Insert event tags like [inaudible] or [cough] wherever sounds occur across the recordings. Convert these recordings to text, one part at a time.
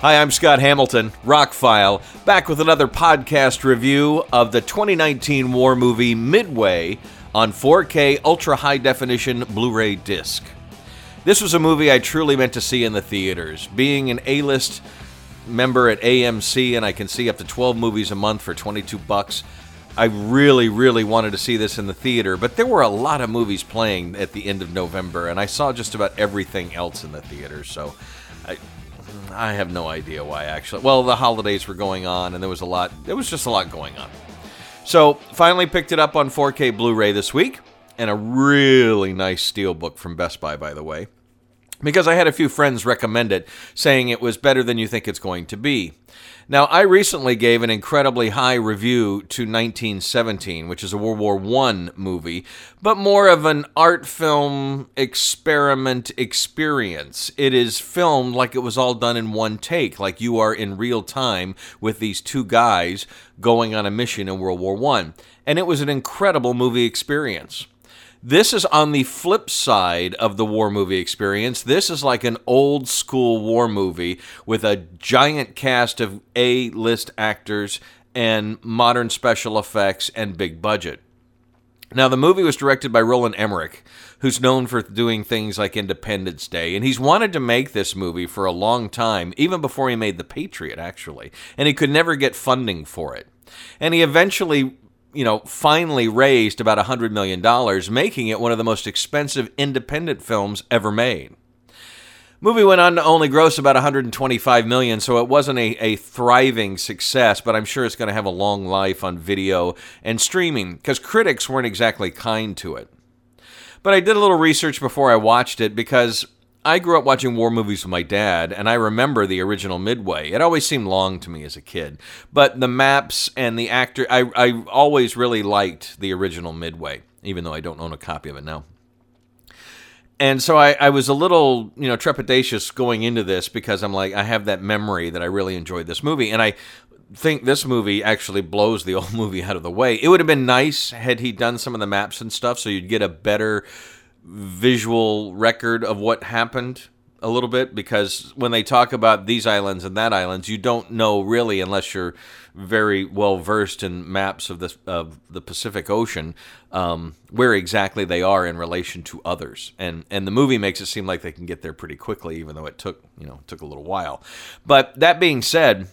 Hi, I'm Scott Hamilton, Rockfile, back with another podcast review of the 2019 war movie Midway on 4K Ultra High Definition Blu ray disc. This was a movie I truly meant to see in the theaters. Being an A list member at AMC and I can see up to 12 movies a month for 22 bucks, I really, really wanted to see this in the theater, but there were a lot of movies playing at the end of November, and I saw just about everything else in the theater, so I, I have no idea why actually. Well, the holidays were going on, and there was a lot. There was just a lot going on. So finally picked it up on 4K Blu-ray this week, and a really nice steelbook from Best Buy, by the way, because I had a few friends recommend it, saying it was better than you think it's going to be. Now, I recently gave an incredibly high review to 1917, which is a World War I movie, but more of an art film experiment experience. It is filmed like it was all done in one take, like you are in real time with these two guys going on a mission in World War I. And it was an incredible movie experience. This is on the flip side of the war movie experience. This is like an old school war movie with a giant cast of A list actors and modern special effects and big budget. Now, the movie was directed by Roland Emmerich, who's known for doing things like Independence Day, and he's wanted to make this movie for a long time, even before he made The Patriot, actually, and he could never get funding for it. And he eventually you know, finally raised about $100 million, making it one of the most expensive independent films ever made. Movie went on to only gross about 125 million, so it wasn't a, a thriving success, but I'm sure it's going to have a long life on video and streaming because critics weren't exactly kind to it. But I did a little research before I watched it because I grew up watching war movies with my dad, and I remember the original Midway. It always seemed long to me as a kid, but the maps and the actor, I, I always really liked the original Midway, even though I don't own a copy of it now. And so I, I was a little, you know, trepidatious going into this because I'm like, I have that memory that I really enjoyed this movie, and I think this movie actually blows the [laughs] old movie out of the way. It would have been nice had he done some of the maps and stuff, so you'd get a better visual record of what happened a little bit because when they talk about these islands and that islands, you don't know really unless you're very well versed in maps of the of the Pacific Ocean um, where exactly they are in relation to others. And and the movie makes it seem like they can get there pretty quickly, even though it took you know took a little while. But that being said,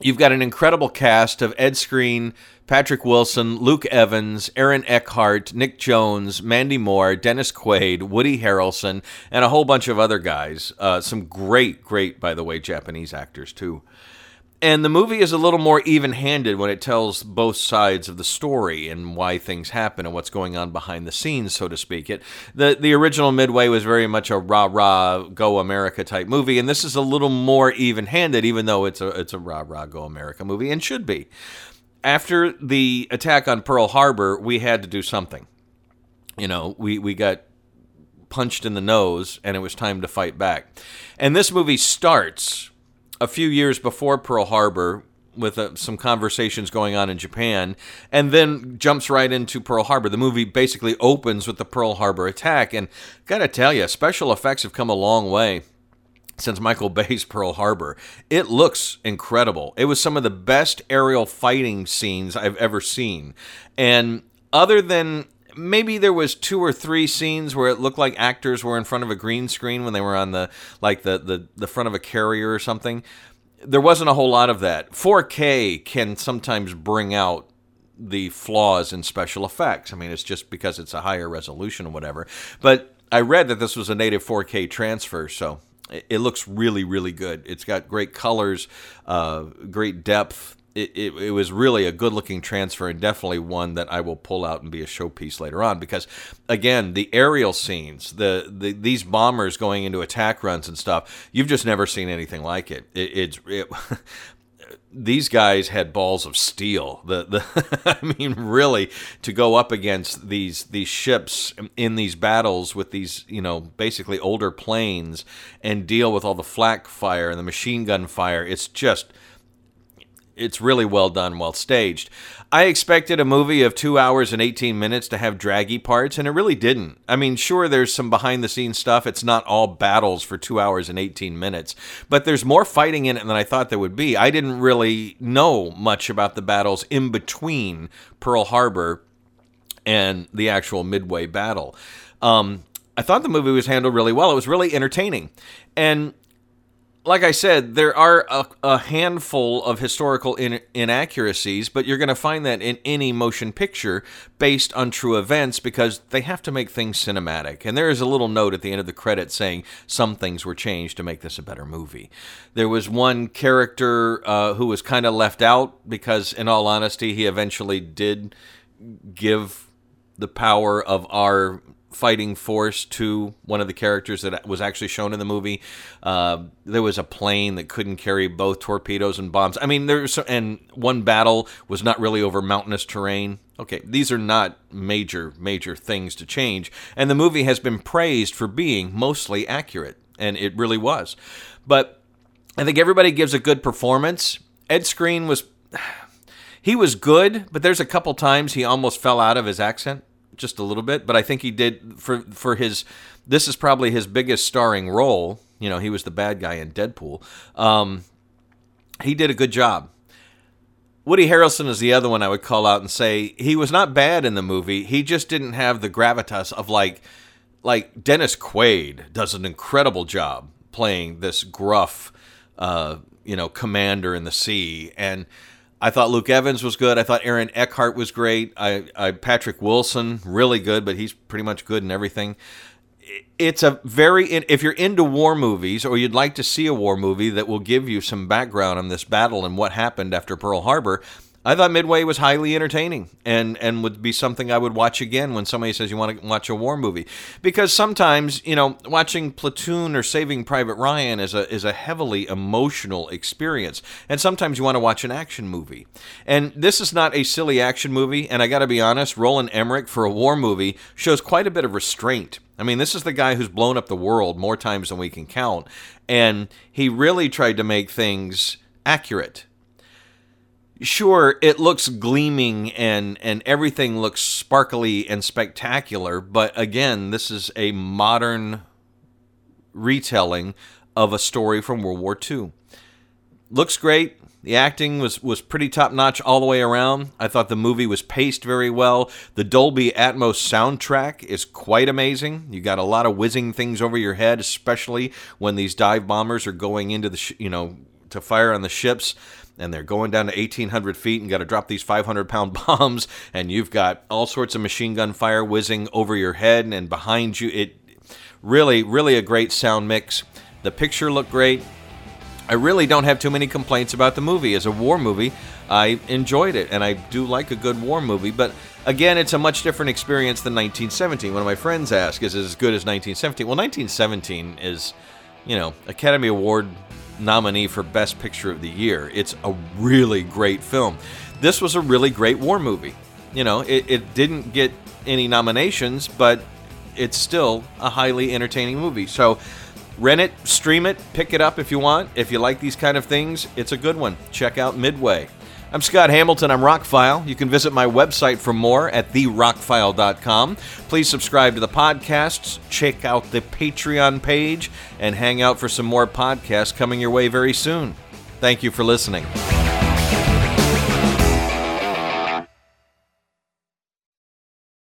you've got an incredible cast of Ed Skrein, Patrick Wilson, Luke Evans, Aaron Eckhart, Nick Jonas, Mandy Moore, Dennis Quaid, Woody Harrelson, and a whole bunch of other guys. Uh, some great, great, by the way, Japanese actors too. And the movie is a little more even handed when it tells both sides of the story and why things happen and what's going on behind the scenes, so to speak. It the, the original Midway was very much a rah rah go America type movie, and this is a little more even handed, even though it's a it's a rah rah go America movie and should be after the attack on Pearl Harbor, we had to do something. You know, we, we got punched in the nose and it was time to fight back. And this movie starts a few years before Pearl Harbor with uh, some conversations going on in Japan and then jumps right into Pearl Harbor. The movie basically opens with the Pearl Harbor attack. And got to tell you, special effects have come a long way since Michael Bay's [laughs] Pearl Harbor. It looks incredible. It was some of the best aerial fighting scenes I've ever seen. And other than maybe there was two or three scenes where it looked like actors were in front of a green screen when they were on the like the the, the front of a carrier or something. There wasn't a whole lot of that. 4K can sometimes bring out the flaws in special effects. I mean, it's just because it's a higher resolution or whatever. But I read that this was a native 4K transfer, so it looks really, really good. It's got great colors, uh, great depth. It, it, it, was really a good looking transfer and definitely one that I will pull out and be a showpiece later on because again the aerial scenes the, the these bombers going into attack runs and stuff you've just never seen anything like it, it it's [laughs] these guys had balls of steel. The the [laughs] I mean, really, to go up against these these ships in these battles with these you know basically older planes and deal with all the flak fire and the machine gun fire. It's just it's really well done, well staged. I expected a movie of two hours and 18 minutes to have draggy parts, and it really didn't. I mean, sure, there's some behind the scenes stuff. It's not all battles for two hours and 18 minutes, but there's more fighting in it than I thought there would be. I didn't really know much about the battles in between Pearl Harbor and the actual Midway battle. Um, I thought the movie was handled really well. It was really entertaining. And like I said, there are a, a handful of historical in, inaccuracies, but you're going to find that in any motion picture based on true events because they have to make things cinematic. And there is a little note at the end of the credits saying some things were changed to make this a better movie. There was one character uh, who was kind of left out because, in all honesty, he eventually did give the power of our fighting force to one of the characters that was actually shown in the movie. Uh, there was a plane that couldn't carry both torpedoes and bombs. I mean, there's and one battle was not really over mountainous terrain. Okay, these are not major major things to change, and the movie has been praised for being mostly accurate, and it really was. But I think everybody gives a good performance. Ed Skrein was [sighs] he was good, but there's a couple times he almost fell out of his accent just a little bit, but I think he did for for his. This is probably his biggest starring role. You know, he was the bad guy in Deadpool. Um, he did a good job. Woody Harrelson is the other one I would call out and say he was not bad in the movie. He just didn't have the gravitas of like like Dennis Quaid does an incredible job playing this gruff, uh, you know, commander in the sea and I thought Luke Evans was good. I thought Aaron Eckhart was great. I, I Patrick Wilson really good, but he's pretty much good in everything. It's a very if you're into war movies or you'd like to see a war movie that will give you some background on this battle and what happened after Pearl Harbor. I thought Midway was highly entertaining and and would be something I would watch again when somebody says you want to watch a war movie? Because sometimes you know watching Platoon or Saving Private Ryan is a is a heavily emotional experience. And sometimes you want to watch an action movie. And this is not a silly action movie. And I got to be honest Roland Emmerich for a war movie shows quite a bit of restraint. I mean, this is the guy who's blown up the world more times than we can count. And he really tried to make things accurate sure it looks gleaming and and everything looks sparkly and spectacular but again this is a modern retelling of a story from World War II looks great. The acting was was pretty top notch all the way around. I thought the movie was paced very well. The Dolby Atmos soundtrack is quite amazing. You got a lot of whizzing things over your head especially when these dive bombers are going into the sh- you know to fire on the ships and they're going down to 1800 feet and got to drop these 500 pound [laughs] bombs and you've got all sorts of machine gun fire whizzing over your head and behind you. It really really a great sound mix. The picture looked great. I really don't have too many complaints about the movie. As a war movie. I enjoyed it and i do like a good war movie but again it's a much different experience than 1917 one of my friends asked is it as good as 1917 well 1917 is you know academy award nominee for Best Picture of the Year. It's a really great film. This was a really great war movie. You know, it, it didn't get any nominations, but it's still a highly entertaining movie. So rent it, stream it, pick it up if you want. If you like these kind of things, it's a good one. Check out Midway. I'm Scott Hamilton. I'm Rockfile. You can visit my website for more at therockfile.com. Please subscribe to the podcasts, check out the Patreon page, and hang out for some more podcasts coming your way very soon. Thank you for listening.